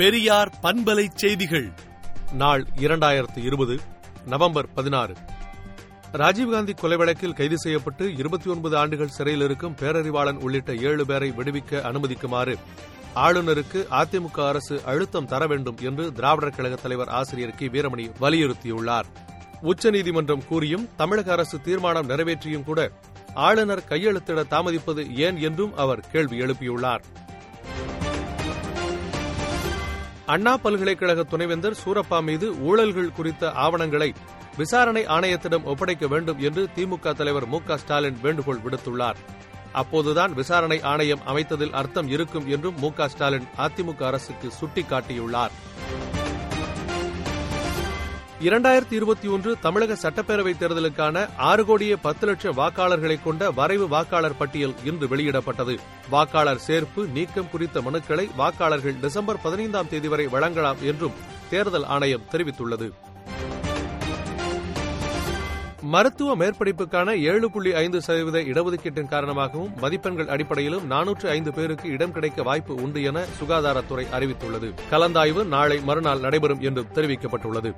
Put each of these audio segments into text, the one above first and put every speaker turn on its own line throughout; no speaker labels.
பெரியார் பண்பலை செய்திகள்.
நாள் இரண்டாயிரத்து இருபது நவம்பர் பதினாறு. ராஜீவ்காந்தி கொலை வழக்கில் கைது செய்யப்பட்டு இருபத்தி ஒன்பது ஆண்டுகள் சிறையில் இருக்கும் பேரறிவாளன் உள்ளிட்ட ஏழு பேரை விடுவிக்க அனுமதிக்குமாறு ஆளுநருக்கு அதிமுக அரசு அழுத்தம் தர வேண்டும் என்று திராவிடர் கழக தலைவர் ஆசிரியர் கி. வீரமணி வலியுறுத்தியுள்ளார். உச்சநீதிமன்றம் கூறியும் தமிழக அரசு தீர்மானம் நிறைவேற்றியும் கூட ஆளுநர் கையெழுத்திட தாமதிப்பது ஏன் என்றும் அவர் கேள்வி எழுப்பியுள்ளார். அண்ணா பல்கலைக்கழக துணைவேந்தர் சூரப்பா மீது ஊழல்கள் குறித்த ஆவணங்களை விசாரணை ஆணையத்திடம் ஒப்படைக்க வேண்டும் என்று திமுக தலைவர் மு க ஸ்டாலின் வேண்டுகோள் விடுத்துள்ளார். அப்போதுதான் விசாரணை ஆணையம் அமைத்ததில் அர்த்தம் இருக்கும் என்றும் மு க ஸ்டாலின் அதிமுக அரசுக்கு சுட்டிக்காட்டியுள்ளார். இரண்டாயிரத்தி இருபத்தி ஒன்று தமிழக சட்டப்பேரவைத் தேர்தலுக்கான ஆறு கோடியே பத்து லட்சம் வாக்காளர்களை கொண்ட வரைவு வாக்காளர் பட்டியல் இன்று வெளியிடப்பட்டது. வாக்காளர் சேர்ப்பு நீக்கம் குறித்த மனுக்களை வாக்காளர்கள் டிசம்பர் பதினைந்தாம் தேதி வரை வழங்கலாம் என்றும் தேர்தல் ஆணையம் தெரிவித்துள்ளது. மருத்துவ மேற்படிப்புக்கான ஏழு புள்ளி ஐந்து சதவீத இடஒதுக்கீட்டின் காரணமாகவும் மதிப்பெண்கள் அடிப்படையிலும் நானூற்று ஐந்து பேருக்கு இடம் கிடைக்க வாய்ப்பு உண்டு என சுகாதாரத்துறை அறிவித்துள்ளது. கலந்தாய்வு நாளை மறுநாள் நடைபெறும் என்றும் தெரிவிக்கப்பட்டுள்ளது.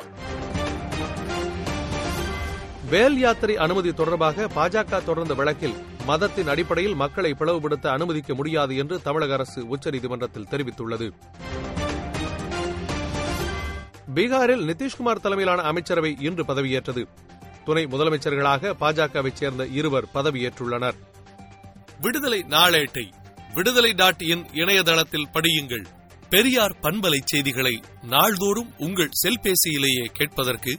வேல் யாத்திரை அனுமதி தொடர்பாக பாஜக தொடர்ந்த வழக்கில் மதத்தின் அடிப்படையில் மக்களை பிளவுபடுத்த அனுமதிக்க முடியாது என்று தமிழக அரசு உச்சநீதிமன்றத்தில் தெரிவித்துள்ளது. பீகாரில் நிதிஷ்குமார் தலைமையிலான அமைச்சரவை இன்று பதவியேற்றது. துணை முதலமைச்சர்களாக பாஜகவை சேர்ந்த இருவர் பதவியேற்றுள்ளனர்.
விடுதலை நாளேட்டை விடுதலை டாட் இன் இணையதளத்தில் படியுங்கள். பெரியார் பண்பலை செய்திகளை நாள்தோறும் உங்கள் செல்பேசியிலேயே கேட்பதற்கு